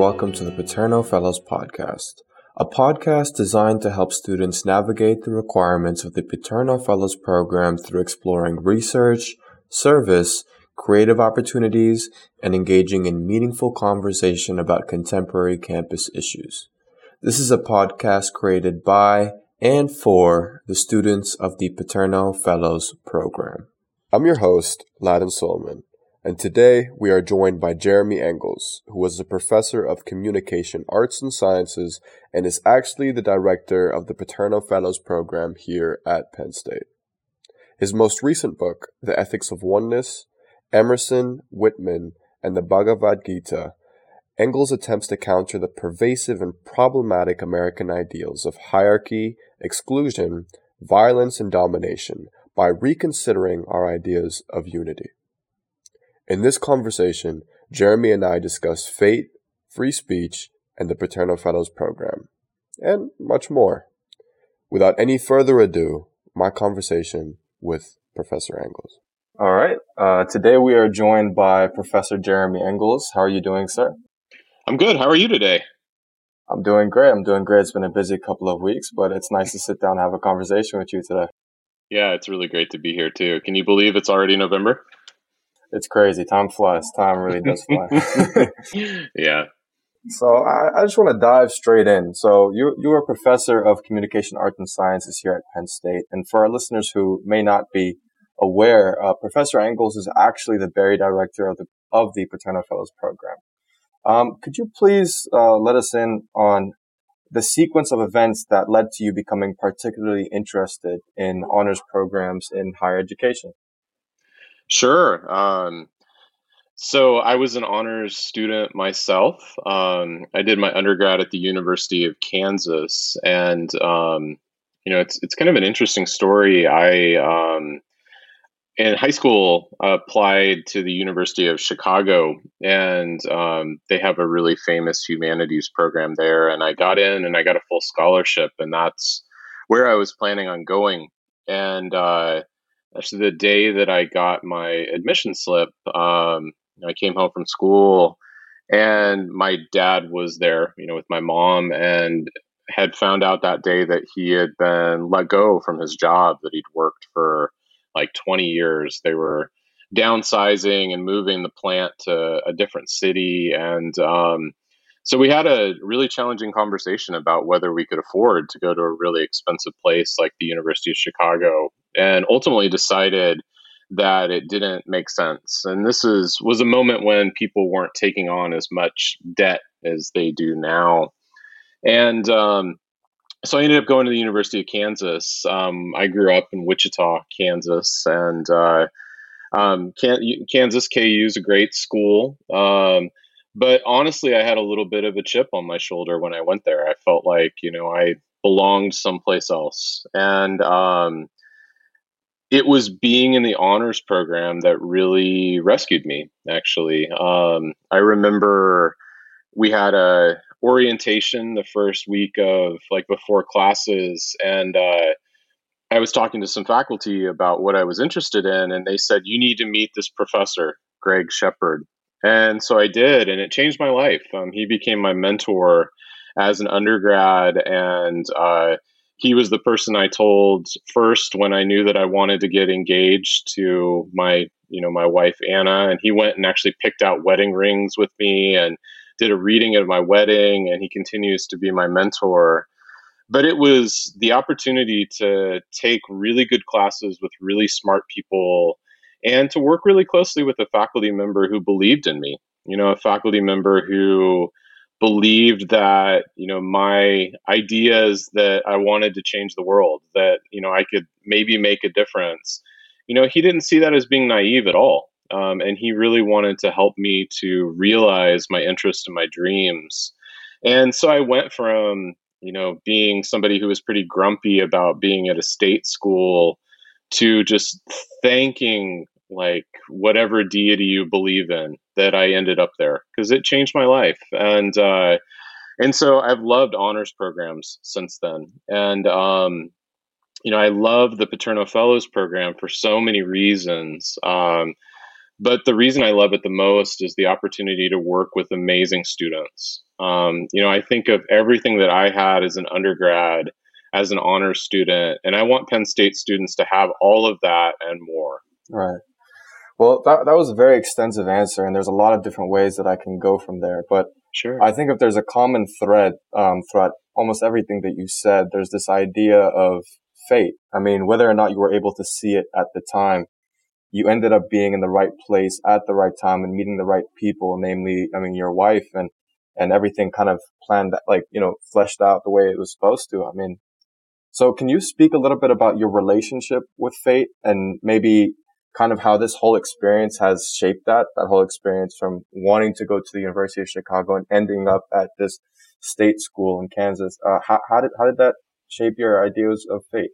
Welcome to the Paterno Fellows Podcast, a podcast designed to help students navigate the requirements of the Paterno Fellows program through exploring research, service, creative opportunities, and engaging in meaningful conversation about contemporary campus issues. This is a podcast created by and for the students of the Paterno Fellows program. I'm your host, Ladin Suliman and today we are joined by Jeremy Engels, who was a professor of communication arts and sciences and is actually the director of the Paterno Fellows program here at Penn State. His most recent book, The Ethics of Oneness, Emerson, Whitman, and the Bhagavad Gita, Engels attempts to counter the pervasive and problematic American ideals of hierarchy, exclusion, violence, and domination by reconsidering our ideas of unity. In this conversation, Jeremy and I discuss fate, free speech, and the Paterno Fellows program, and much more. Without any further ado, my conversation with Professor Engels. All right. Uh, today we are joined by Professor Jeremy Engels. How are you doing, sir? I'm good. How are you today? I'm doing great. I'm doing great. It's been a busy couple of weeks, but it's nice to sit down and have a conversation with you today. Yeah, it's really great to be here too. Can you believe it's already November? It's crazy. Time flies. Time really does fly. yeah. So I, I just want to dive straight in. So you you are a professor of communication arts and sciences here at Penn State, and for our listeners who may not be aware, uh, Professor Engels is actually the Barry director of the of the Paterno Fellows program. Um, could you please uh, let us in on the sequence of events that led to you becoming particularly interested in honors programs in higher education? Sure. Um, so I was an honors student myself. Um, I did my undergrad at the University of Kansas, and um, you know, it's it's kind of an interesting story. I um, in high school applied to the University of Chicago, and um, they have a really famous humanities program there. And I got in, and I got a full scholarship, and that's where I was planning on going. And uh, actually the day that I got my admission slip, um, I came home from school and my dad was there, you know, with my mom and had found out that day that he had been let go from his job that he'd worked for like 20 years. They were downsizing and moving the plant to a different city. And um, so we had a really challenging conversation about whether we could afford to go to a really expensive place like the University of Chicago and ultimately decided that it didn't make sense. And this is was a moment when people weren't taking on as much debt as they do now. And um, so I ended up going to the University of Kansas. Um, I grew up in Wichita, Kansas, and uh, um, Kansas KU is a great school. Um, but honestly, I had a little bit of a chip on my shoulder when I went there. I felt like you know I belonged someplace else, and um, it was being in the honors program that really rescued me actually. Um, i remember we had a orientation the first week of like before classes and uh, i was talking to some faculty about what i was interested in and they said you need to meet this professor greg shepherd and so i did and it changed my life. Um, he became my mentor as an undergrad and uh, he was the person I told first when I knew that I wanted to get engaged to my, you know, my wife Anna, and he went and actually picked out wedding rings with me and did a reading at my wedding, and he continues to be my mentor. But it was the opportunity to take really good classes with really smart people and to work really closely with a faculty member who believed in me. You know, a faculty member who believed that you know my ideas that I wanted to change the world, that you know I could maybe make a difference. You know, he didn't see that as being naive at all, um, and he really wanted to help me to realize my interest and my dreams. And so I went from you know being somebody who was pretty grumpy about being at a state school to just thanking like whatever deity you believe in that I ended up there because it changed my life and uh, and so I've loved honors programs since then and um, you know I love the Paterno Fellows program for so many reasons. Um, but the reason I love it the most is the opportunity to work with amazing students. Um, you know, I think of everything that I had as an undergrad, as an honors student, and I want Penn State students to have all of that and more. Right. Well, that, that was a very extensive answer, and there's a lot of different ways that I can go from there. But sure. I think if there's a common thread um, throughout almost everything that you said, there's this idea of fate. I mean, whether or not you were able to see it at the time, you ended up being in the right place at the right time and meeting the right people, namely, I mean, your wife and, and everything kind of planned, like, you know, fleshed out the way it was supposed to. I mean, so can you speak a little bit about your relationship with fate and maybe kind of how this whole experience has shaped that, that whole experience from wanting to go to the University of Chicago and ending up at this state school in Kansas. Uh, how, how did, how did that shape your ideas of fate?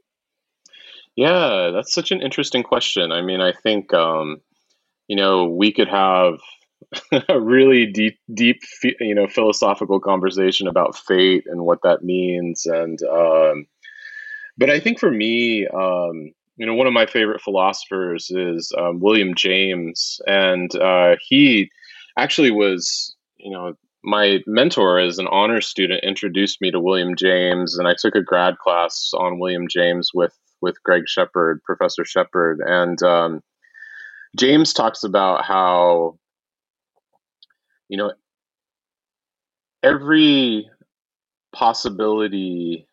Yeah, that's such an interesting question. I mean, I think, um, you know, we could have a really deep, deep, you know, philosophical conversation about fate and what that means. And, um, but I think for me, um, you know, one of my favorite philosophers is um, William James, and uh, he actually was, you know, my mentor as an honors student introduced me to William James, and I took a grad class on William James with with Greg Shepherd, Professor Shepherd, and um, James talks about how, you know, every possibility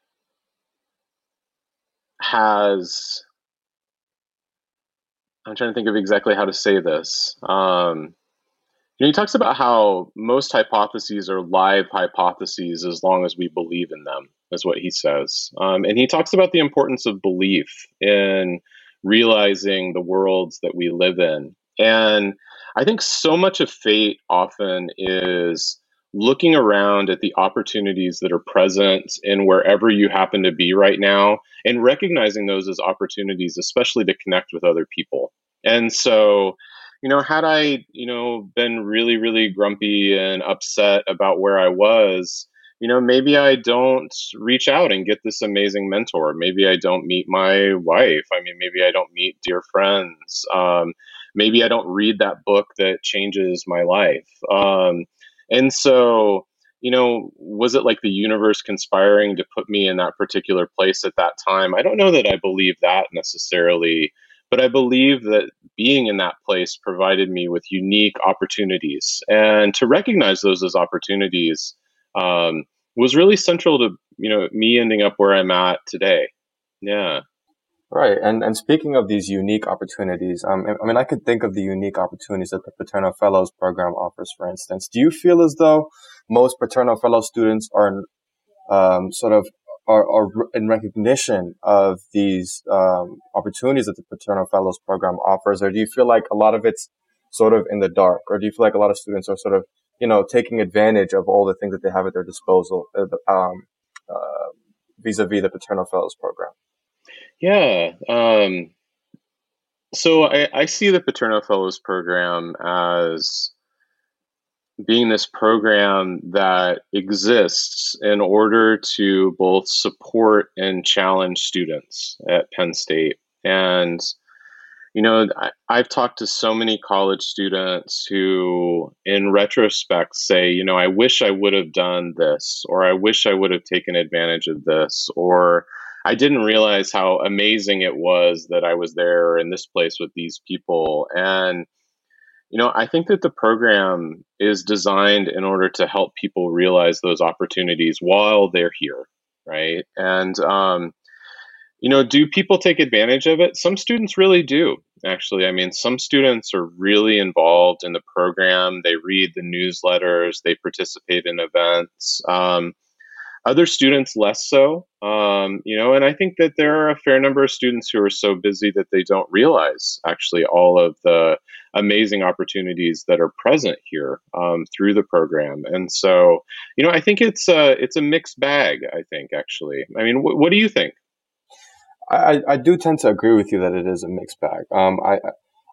has I'm trying to think of exactly how to say this. Um, you know, he talks about how most hypotheses are live hypotheses as long as we believe in them, is what he says. Um, and he talks about the importance of belief in realizing the worlds that we live in. And I think so much of fate often is looking around at the opportunities that are present in wherever you happen to be right now and recognizing those as opportunities, especially to connect with other people. And so, you know, had I, you know, been really, really grumpy and upset about where I was, you know, maybe I don't reach out and get this amazing mentor. Maybe I don't meet my wife. I mean, maybe I don't meet dear friends. Um, maybe I don't read that book that changes my life. Um, and so, you know, was it like the universe conspiring to put me in that particular place at that time? I don't know that I believe that necessarily, but I believe that being in that place provided me with unique opportunities. And to recognize those as opportunities um, was really central to, you know, me ending up where I'm at today. Yeah. Right. And and speaking of these unique opportunities, um, I mean, I could think of the unique opportunities that the Paterno Fellows program offers, for instance. Do you feel as though most Paterno Fellow students are um, sort of are, are in recognition of these um, opportunities that the Paterno Fellows program offers, or do you feel like a lot of it's sort of in the dark, or do you feel like a lot of students are sort of you know taking advantage of all the things that they have at their disposal uh, um, uh, vis-a-vis the Paterno Fellows program? Yeah. Um, so I, I, see the Paterno Fellows program as being this program that exists in order to both support and challenge students at Penn State. And, you know, I, I've talked to so many college students who, in retrospect, say, you know, I wish I would have done this, or I wish I would have taken advantage of this, or I didn't realize how amazing it was that I was there in this place with these people. And, you know, I think that the program is designed in order to help people realize those opportunities while they're here, right? And, um, you know, do people take advantage of it? Some students really do, actually. I mean, some students are really involved in the program. They read the newsletters, they participate in events. Um, other students less so um, you know and i think that there are a fair number of students who are so busy that they don't realize actually all of the amazing opportunities that are present here um, through the program. And so you know i think it's a it's a mixed bag i think actually. I mean wh- what do you think? I, I do tend to agree with you that it is a mixed bag. Um, I,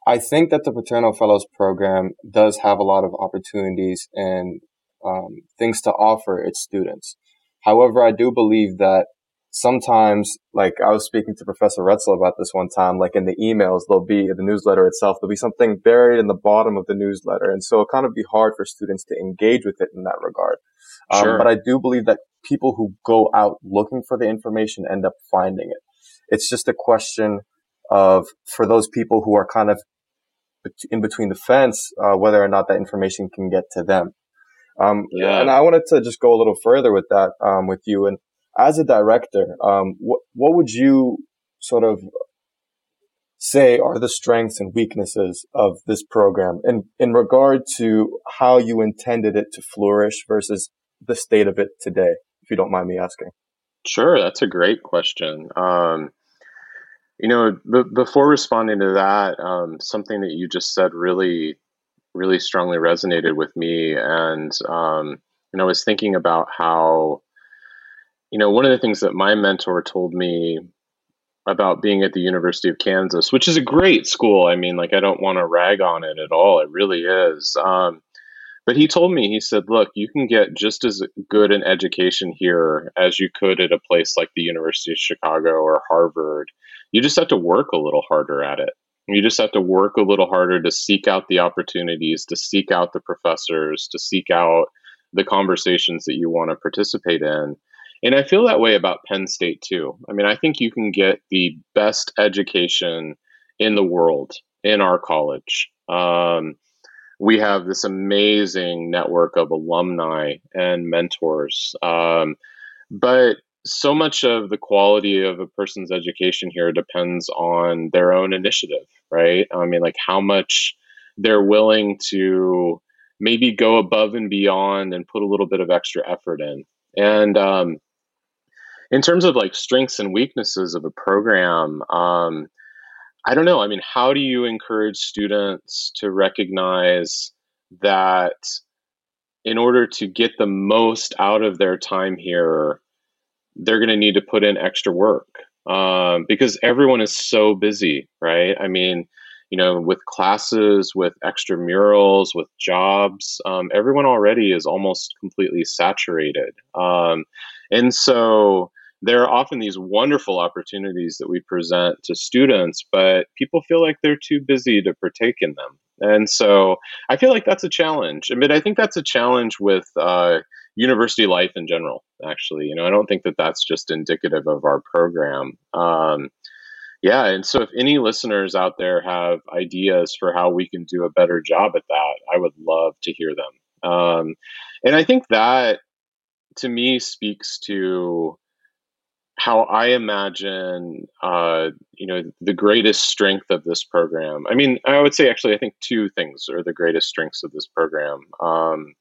I think that the Paterno Fellows program does have a lot of opportunities and um, things to offer its students. However, I do believe that sometimes, like I was speaking to Professor Retzel about this one time, like in the emails, there'll be the newsletter itself, there'll be something buried in the bottom of the newsletter. And so it'll kind of be hard for students to engage with it in that regard. Um. But I do believe that people who go out looking for the information end up finding it. It's just a question of, for those people who are kind of in between the fence, uh, whether or not that information can get to them. Um, yeah. And I wanted to just go a little further with that um, with you. And as a director, um, what what would you sort of say are the strengths and weaknesses of this program in in regard to how you intended it to flourish versus the state of it today? If you don't mind me asking. Sure, that's a great question. Um, you know, b- before responding to that, um, something that you just said really, really strongly resonated with me, and um, know, I was thinking about how you know, one of the things that my mentor told me about being at the University of Kansas, which is a great school. I mean, like, I don't want to rag on it at all. It really is. Um, but he told me, he said, look, you can get just as good an education here as you could at a place like the University of Chicago or Harvard. You just have to work a little harder at it. You just have to work a little harder to seek out the opportunities, to seek out the professors, to seek out the conversations that you want to participate in. And I feel that way about Penn State too. I mean, I think you can get the best education in the world in our college. Um, we have this amazing network of alumni and mentors. Um, but so much of the quality of a person's education here depends on their own initiative, right? I mean, like how much they're willing to maybe go above and beyond and put a little bit of extra effort in. And um, in terms of like strengths and weaknesses of a program um, i don't know i mean how do you encourage students to recognize that in order to get the most out of their time here they're going to need to put in extra work um, because everyone is so busy right i mean you know with classes with extramurals with jobs um, everyone already is almost completely saturated um, and so there are often these wonderful opportunities that we present to students, but people feel like they're too busy to partake in them. And so I feel like that's a challenge. I mean, I think that's a challenge with uh, university life in general, actually. You know, I don't think that that's just indicative of our program. Um, yeah, and so if any listeners out there have ideas for how we can do a better job at that, I would love to hear them. Um, and I think that to me speaks to how I imagine, uh, you know, the greatest strength of this program. I mean, I would say actually, I think two things are the greatest strengths of this program. Um,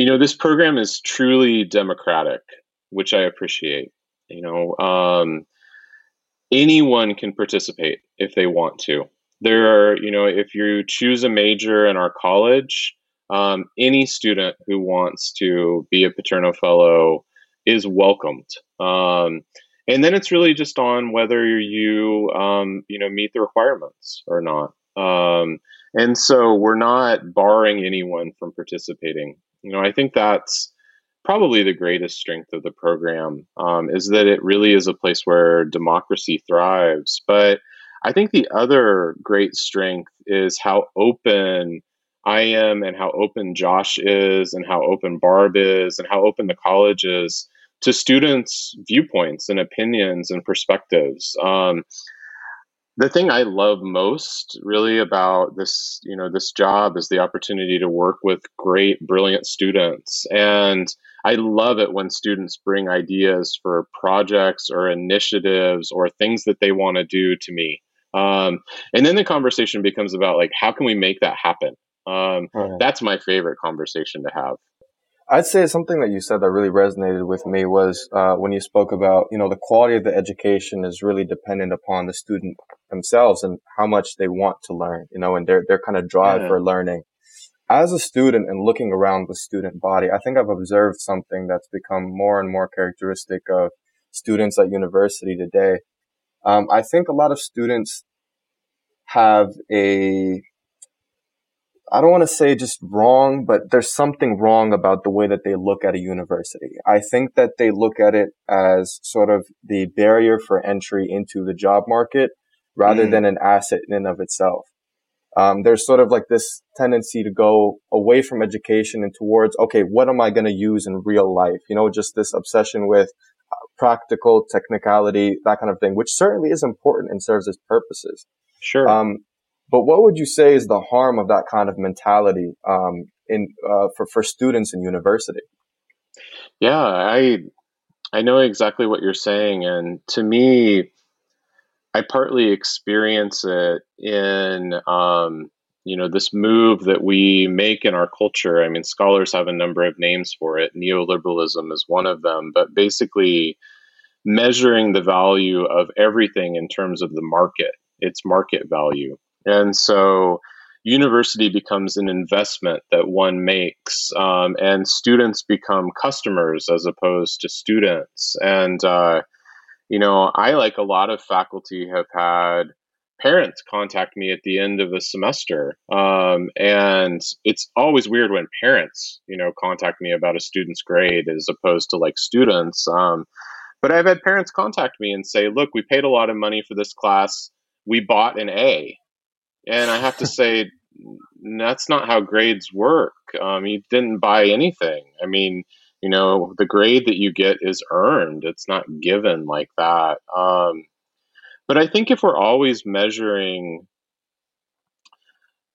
you know, this program is truly democratic, which I appreciate. You know, um, anyone can participate if they want to. There are, you know, if you choose a major in our college, um, any student who wants to be a Paterno Fellow is welcomed. Um, and then it's really just on whether you um, you know meet the requirements or not. Um, and so we're not barring anyone from participating. You know, I think that's probably the greatest strength of the program um, is that it really is a place where democracy thrives. But I think the other great strength is how open I am and how open Josh is and how open Barb is and how open the college is to students' viewpoints and opinions and perspectives. Um, the thing I love most really about this, you know, this job is the opportunity to work with great, brilliant students. And I love it when students bring ideas for projects or initiatives or things that they want to do to me. Um, and then the conversation becomes about like, how can we make that happen? Um. That's my favorite conversation to have. I'd say something that you said that really resonated with me was uh, when you spoke about, you know, the quality of the education is really dependent upon the student themselves and how much they want to learn, you know, and their their kind of drive yeah. for learning. As a student and looking around the student body, I think I've observed something that's become more and more characteristic of students at university today. Um, I think a lot of students have a I don't want to say just wrong, but there's something wrong about the way that they look at a university. I think that they look at it as sort of the barrier for entry into the job market rather mm. than an asset in and of itself. Um, there's sort of like this tendency to go away from education and towards, okay, what am I going to use in real life? You know, just this obsession with uh, practical technicality, that kind of thing, which certainly is important and serves its purposes. Sure. Um, but what would you say is the harm of that kind of mentality um, in uh, for for students in university? Yeah, I I know exactly what you're saying, and to me, I partly experience it in um, you know this move that we make in our culture. I mean, scholars have a number of names for it. Neoliberalism is one of them, but basically measuring the value of everything in terms of the market, its market value. And so university becomes an investment that one makes, um, and students become customers as opposed to students. And, uh, you know, I, like a lot of faculty, have had parents contact me at the end of a semester. Um, and it's always weird when parents, you know, contact me about a student's grade as opposed to like students. Um, but I've had parents contact me and say, look, we paid a lot of money for this class. We bought an A. And I have to say, that's not how grades work. Um, you didn't buy anything. I mean, you know, the grade that you get is earned, it's not given like that. Um, but I think if we're always measuring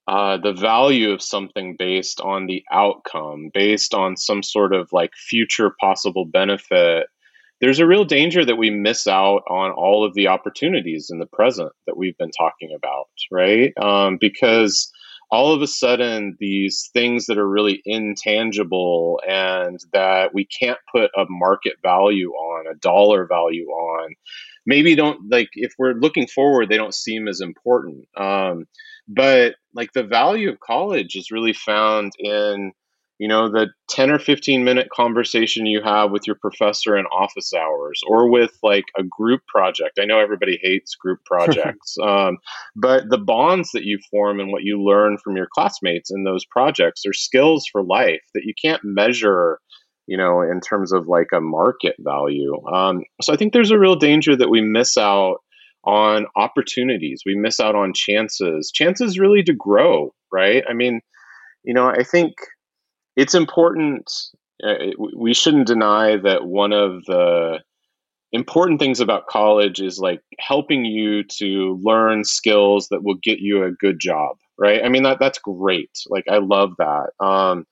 uh, the value of something based on the outcome, based on some sort of like future possible benefit, there's a real danger that we miss out on all of the opportunities in the present that we've been talking about, right? Um, because all of a sudden, these things that are really intangible and that we can't put a market value on, a dollar value on, maybe don't like if we're looking forward, they don't seem as important. Um, but like the value of college is really found in you know the 10 or 15 minute conversation you have with your professor in office hours or with like a group project. I know everybody hates group projects um, but the bonds that you form and what you learn from your classmates in those projects are skills for life that you can't measure you know in terms of like a market value. Um, so i think there's a real danger that we miss out on opportunities. We miss out on chances. Chances really to grow right? I mean you know i think it's important. Uh, we shouldn't deny that one of the important things about college is like helping you to learn skills that will get you a good job, right? I mean that that's great. Like I love that. Um,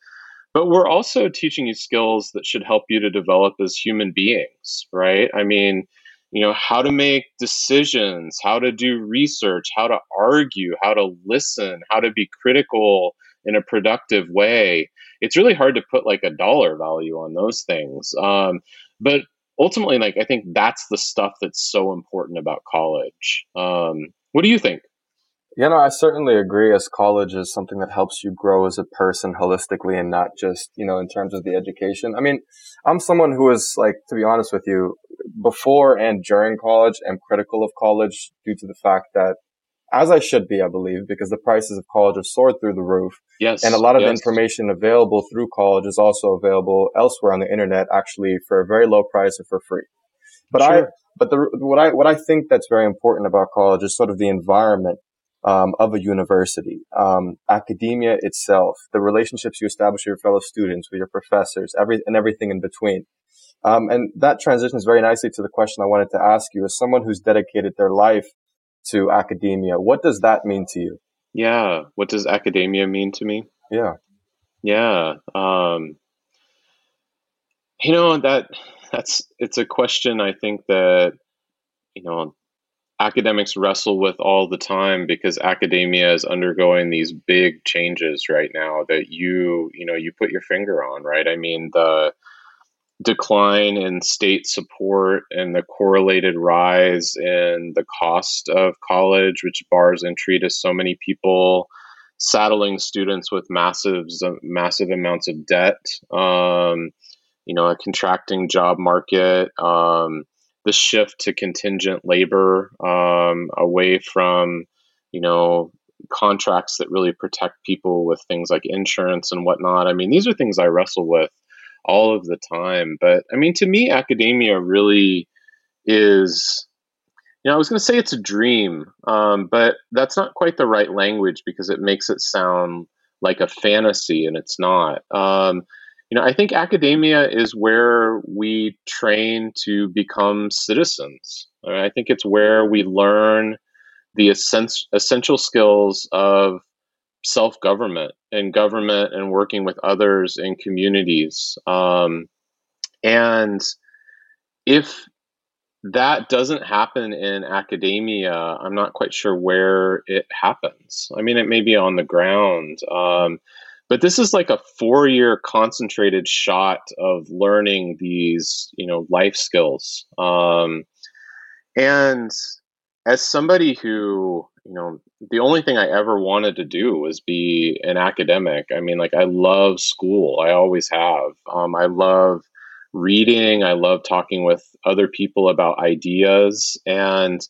but we're also teaching you skills that should help you to develop as human beings, right? I mean, you know, how to make decisions, how to do research, how to argue, how to listen, how to be critical in a productive way it's really hard to put like a dollar value on those things. Um, but ultimately like i think that's the stuff that's so important about college. Um, what do you think? You know i certainly agree as college is something that helps you grow as a person holistically and not just you know in terms of the education. I mean i'm someone who is like to be honest with you before and during college am critical of college due to the fact that as I should be, I believe, because the prices of college have soared through the roof. Yes. And a lot of yes. information available through college is also available elsewhere on the internet, actually for a very low price or for free. But sure. I, but the, what I, what I think that's very important about college is sort of the environment um, of a university, um, academia itself, the relationships you establish with your fellow students, with your professors, every, and everything in between. Um, and that transitions very nicely to the question I wanted to ask you. As someone who's dedicated their life to academia. What does that mean to you? Yeah. What does academia mean to me? Yeah. Yeah. Um, you know that that's it's a question I think that you know academics wrestle with all the time because academia is undergoing these big changes right now that you you know you put your finger on right i mean the decline in state support and the correlated rise in the cost of college, which bars entry to so many people, saddling students with massive massive amounts of debt, um, you know, a contracting job market, um, the shift to contingent labor um, away from, you know, contracts that really protect people with things like insurance and whatnot. I mean, these are things I wrestle with all of the time. But I mean, to me, academia really is. You know, I was going to say it's a dream, um, but that's not quite the right language because it makes it sound like a fantasy, and it's not. Um, you know, I think academia is where we train to become citizens. I think it's where we learn the essential skills of self government and government and working with others in communities. Um, and if that doesn't happen in academia, I'm not quite sure where it happens. I mean, it may be on the ground. Um, but this is like a four year concentrated shot of learning these, you know, life skills. Um, and as somebody who you know the only thing i ever wanted to do was be an academic. I mean like i love school. I always have. Um, i love reading. I love talking with other people about ideas. And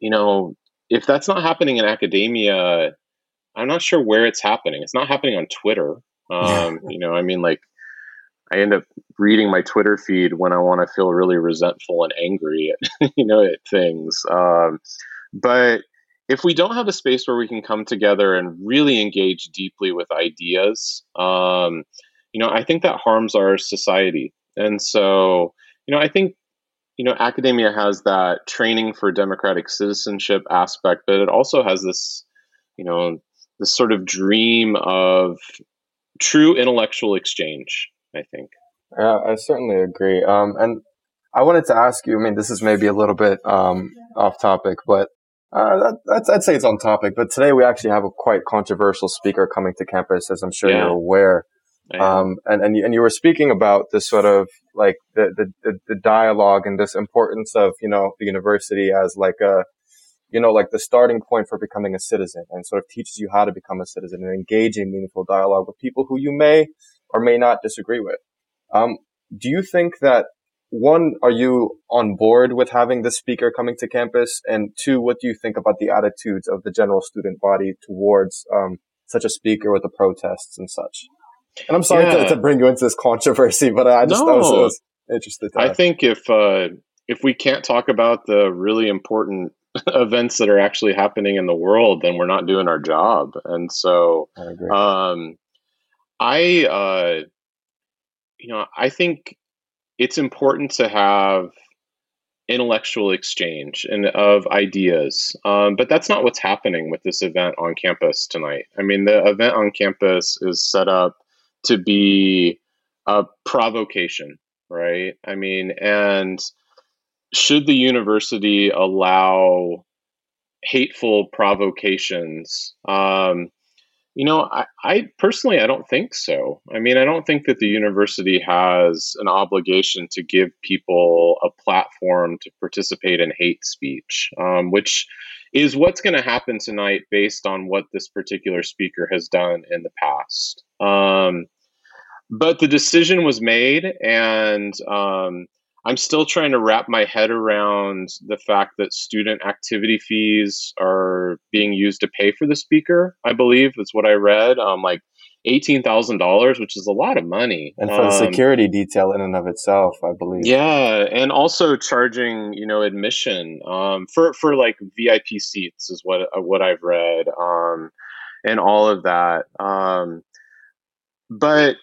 you know if that's not happening in academia i'm not sure where it's happening. It's not happening on twitter. Um, you know i mean like I end up reading my Twitter feed when I want to feel really resentful and angry at you know at things. Um, but if we don't have a space where we can come together and really engage deeply with ideas, um, you know, I think that harms our society. And so, you know, I think you know academia has that training for democratic citizenship aspect, but it also has this, you know, this sort of dream of true intellectual exchange I think. Yeah, I certainly agree. Um, and I wanted to ask you. I mean, this is maybe a little bit um, off topic, but uh, that, I'd say it's on topic. But today we actually have a quite controversial speaker coming to campus, as I'm sure yeah. you're aware. Um, and and you, and you were speaking about this sort of like the, the the dialogue and this importance of you know the university as like a you know like the starting point for becoming a citizen and sort of teaches you how to become a citizen and engage in meaningful dialogue with people who you may or may not disagree with. Um, do you think that one, are you on board with having this speaker coming to campus? And two, what do you think about the attitudes of the general student body towards um, such a speaker with the protests and such? And I'm sorry yeah. to, to, bring you into this controversy, but I just no. was, I was interested. I think if uh, if we can't talk about the really important events that are actually happening in the world, then we're not doing our job. And so, I, um, I uh, you know, I think it's important to have intellectual exchange and of ideas. Um, but that's not what's happening with this event on campus tonight. I mean, the event on campus is set up to be a provocation, right? I mean, and should the university allow hateful provocations? Um, you know, I, I, personally I don't think so. I mean, I don't think that the university has an obligation to give people a platform to participate in hate speech, um, which is what's going to happen tonight based on what this particular speaker has done in the past. Um, but the decision was made, and um, I'm still trying to wrap my head around the fact that student activity fees are being used to pay for the speaker. I believe is what I read. Um, like eighteen thousand dollars, which is a lot of money, and for um, the security detail in and of itself, I believe. Yeah, and also charging you know admission um, for for like VIP seats is what uh, what I've read, um, and all of that. Um, but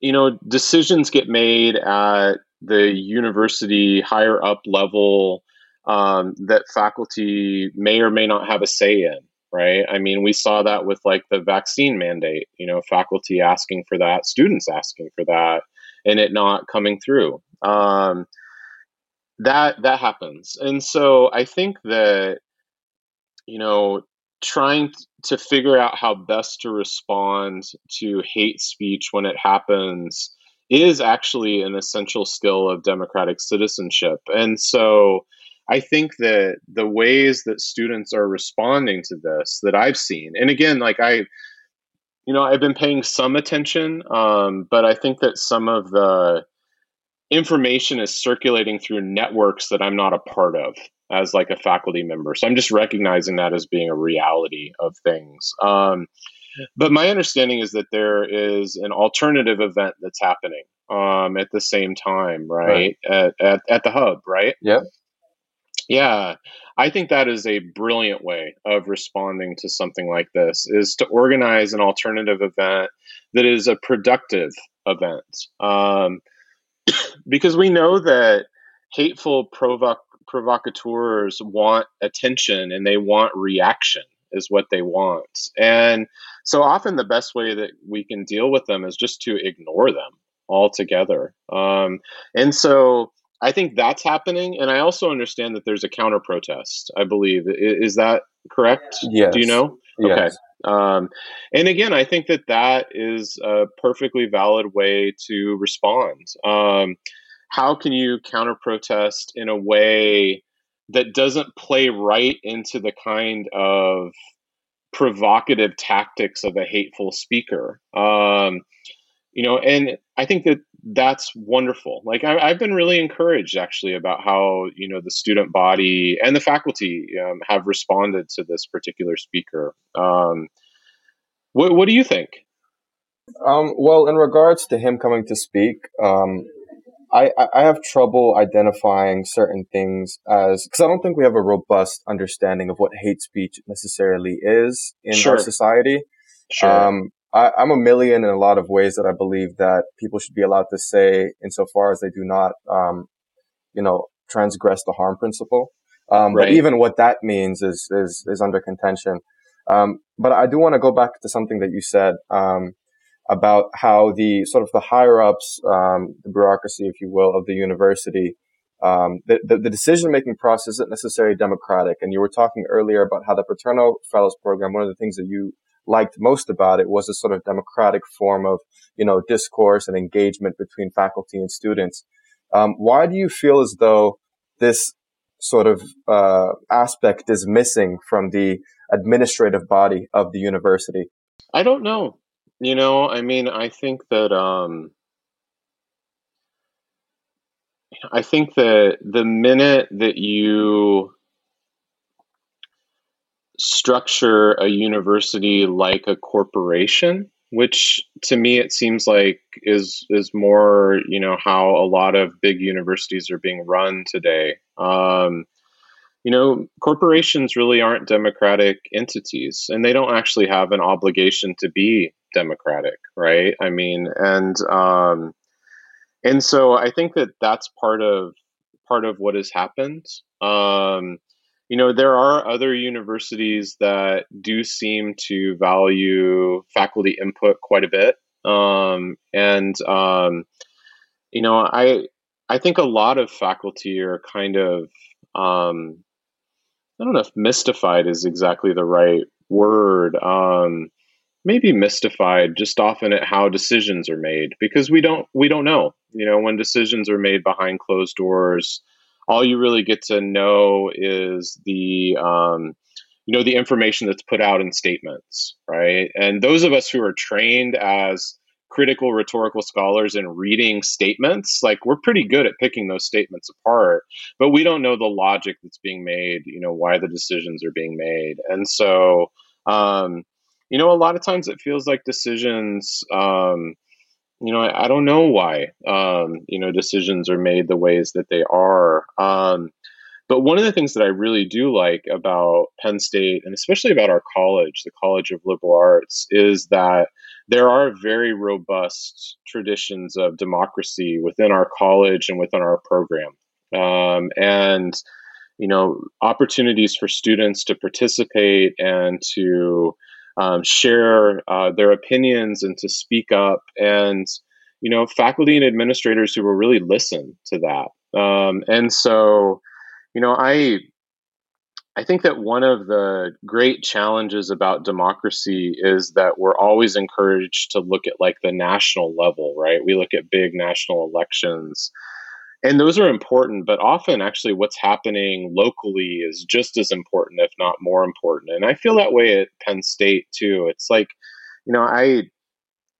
you know, decisions get made at the university higher up level um, that faculty may or may not have a say in right? I mean we saw that with like the vaccine mandate you know faculty asking for that students asking for that and it not coming through. Um, that that happens. And so i think that you know trying to figure out how best to respond to hate speech when it happens is actually an essential skill of democratic citizenship. And so I think that the ways that students are responding to this that I've seen, and again, like I, you know, I've been paying some attention, um, but I think that some of the information is circulating through networks that I'm not a part of as like a faculty member. So I'm just recognizing that as being a reality of things. Um, but my understanding is that there is an alternative event that's happening um, at the same time, right? right. At, at, at the hub, right? Yep. Yeah, I think that is a brilliant way of responding to something like this is to organize an alternative event that is a productive event. Um, because we know that hateful provoc- provocateurs want attention and they want reaction is what they want. And so often the best way that we can deal with them is just to ignore them altogether. Um, and so I think that's happening. And I also understand that there's a counter protest, I believe. Is, that correct? Yes. Do you know? Yes. Okay. Um, and again, I think that that is a perfectly valid way to respond. Um, how can you counter protest in a way that doesn't play right into the kind of provocative tactics of a hateful speaker? Um, you know, and I think that that's wonderful. Like I, have been really encouraged actually about how you know the student body and the faculty um, have responded to this particular speaker. Um, what, what do you think? Um, well, in regards to him coming to speak, um, I, I have trouble identifying certain things as because I don't think we have a robust understanding of what hate speech necessarily is in sure. our society. Sure. Um, I, am a Millian in a lot of ways that I believe that people should be allowed to say insofar as they do not, um, you know, transgress the harm principle. Um, right. But even what that means is is is under contention. Um, but I do want to go back to something that you said um, about how the sort of the higher ups, um, the bureaucracy, if you will, of the university, um, the, the, the decision making process isn't necessarily democratic. And you were talking earlier about how the Paterno Fellows Program, one of the things that you liked most about it was a sort of democratic form of, you know, discourse and engagement between faculty and students. Um, why do you feel as though this sort of uh, aspect is missing from the administrative body of the university? I don't know. You know, I mean, I think that um, I think that the minute that you structure a university like a corporation, which to me it seems like is is more you know how a lot of big universities are being run today. Um, you know, corporations really aren't democratic entities, and they don't actually have an obligation to be democratic, right? I mean, and um, and so I think that that's part of part of what has happened. Um, you know, there are other universities that do seem to value faculty input quite a bit. Um, and, um, you know, I, I think a lot of faculty are kind of, um, I don't know if mystified is exactly the right word. Um, maybe mystified just often at how decisions are made because we don't we don't know you know when decisions are made behind closed doors all you really get to know is the um, you know the information that's put out in statements right and those of us who are trained as critical rhetorical scholars in reading statements like we're pretty good at picking those statements apart but we don't know the logic that's being made you know why the decisions are being made and so um, you know a lot of times it feels like decisions um, you know, I, I don't know why, um, you know, decisions are made the ways that they are. Um, but one of the things that I really do like about Penn State, and especially about our college, the College of Liberal Arts, is that there are very robust traditions of democracy within our college and within our program. Um, and, you know, opportunities for students to participate and to um, share uh, their opinions and to speak up and you know faculty and administrators who will really listen to that um, and so you know i i think that one of the great challenges about democracy is that we're always encouraged to look at like the national level right we look at big national elections and those are important but often actually what's happening locally is just as important if not more important and i feel that way at penn state too it's like you know i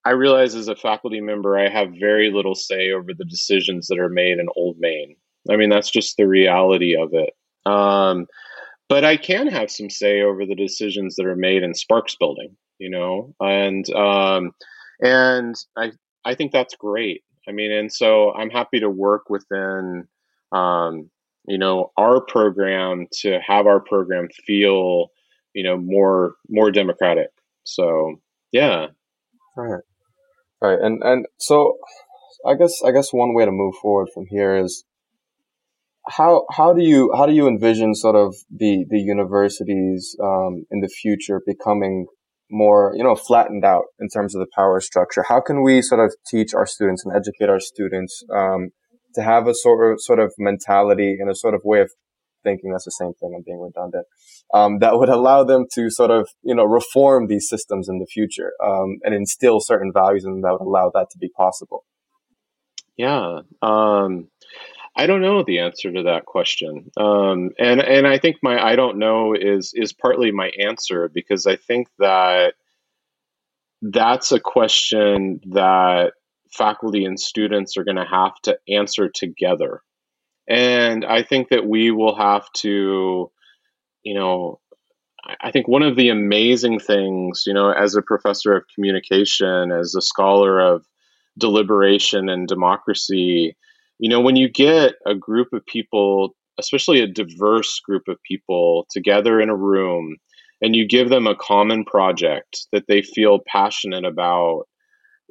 I realize as a faculty member, I have very little say over the decisions that are made in Old Main. I mean, that's just the reality of it. Um, but I can have some say over the decisions that are made in Sparks Building, you know, and um, and I I think that's great. I mean, and so I'm happy to work within, um, you know, our program to have our program feel, you know, more more democratic. So yeah, right, right, and and so I guess I guess one way to move forward from here is how how do you how do you envision sort of the the universities um, in the future becoming more you know flattened out in terms of the power structure? How can we sort of teach our students and educate our students um, to have a sort of sort of mentality and a sort of way of thinking? That's the same thing i'm being redundant. Um, that would allow them to sort of you know reform these systems in the future um, and instill certain values and that would allow that to be possible. Yeah um, I don't know the answer to that question, um, and and I think my I don't know is is partly my answer because I think that that's a question that faculty and students are going to have to answer together, and I think that we will have to, you know, I think one of the amazing things, you know, as a professor of communication, as a scholar of deliberation and democracy you know, when you get a group of people, especially a diverse group of people together in a room, and you give them a common project that they feel passionate about,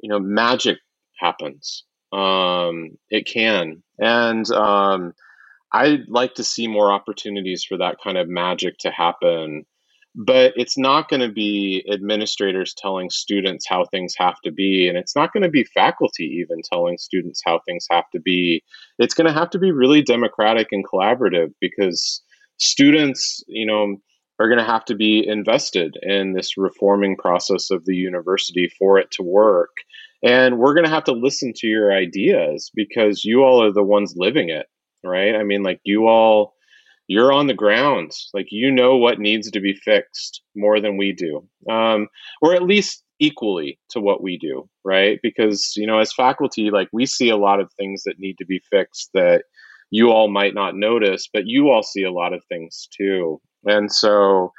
you know, magic happens. Um, it can. And um, I'd like to see more opportunities for that kind of magic to happen but it's not going to be administrators telling students how things have to be and it's not going to be faculty even telling students how things have to be. It's going to have to be really democratic and collaborative because students you know are going to have to be invested in this reforming process of the university for it to work. And we're going to have to listen to your ideas because you all are the ones living it right? I mean like you all you're on the ground like you know what needs to be fixed more than we do um, or at least equally to what we do right? Because you know as faculty like we see a lot of things that need to be fixed that you all might not notice but you all see a lot of things too. And so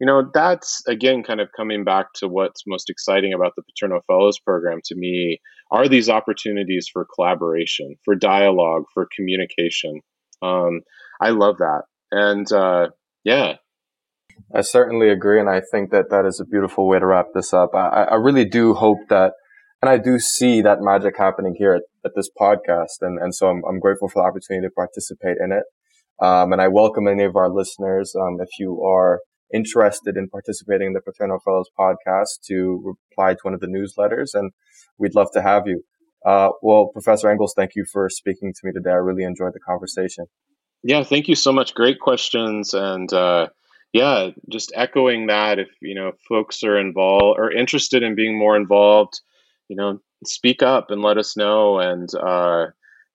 you know that's again kind of coming back to what's most exciting about the paterno fellows program to me are these opportunities for collaboration for dialogue for communication. Um, I love that. And uh, yeah. I certainly agree. And I think that that is a beautiful way to wrap this up. I, I really do hope that, and I do see that magic happening here at, at this podcast. And, and so I'm, I'm grateful for the opportunity to participate in it. Um, and I welcome any of our listeners, um, if you are interested in participating in the Paterno Fellows podcast to reply to one of the newsletters and we'd love to have you. Uh, well, Professor Engels, thank you for speaking to me today. I really enjoyed the conversation. Yeah, thank you so much. Great questions. And uh, yeah, just echoing that if, you know, folks are involved or interested in being more involved, you know, speak up and let us know. And, uh,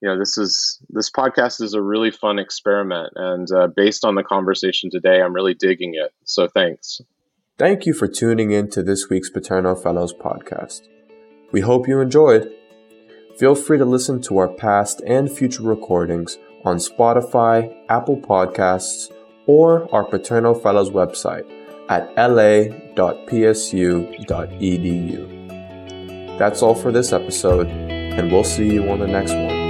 you know, this is, this podcast is a really fun experiment. And uh, based on the conversation today, I'm really digging it. So thanks. Thank you for tuning in to this week's Paterno Fellows podcast. We hope you enjoyed. Feel free to listen to our past and future recordings on Spotify, Apple Podcasts, or our Paterno Fellows website at la.psu.edu. That's all for this episode, and we'll see you on the next one.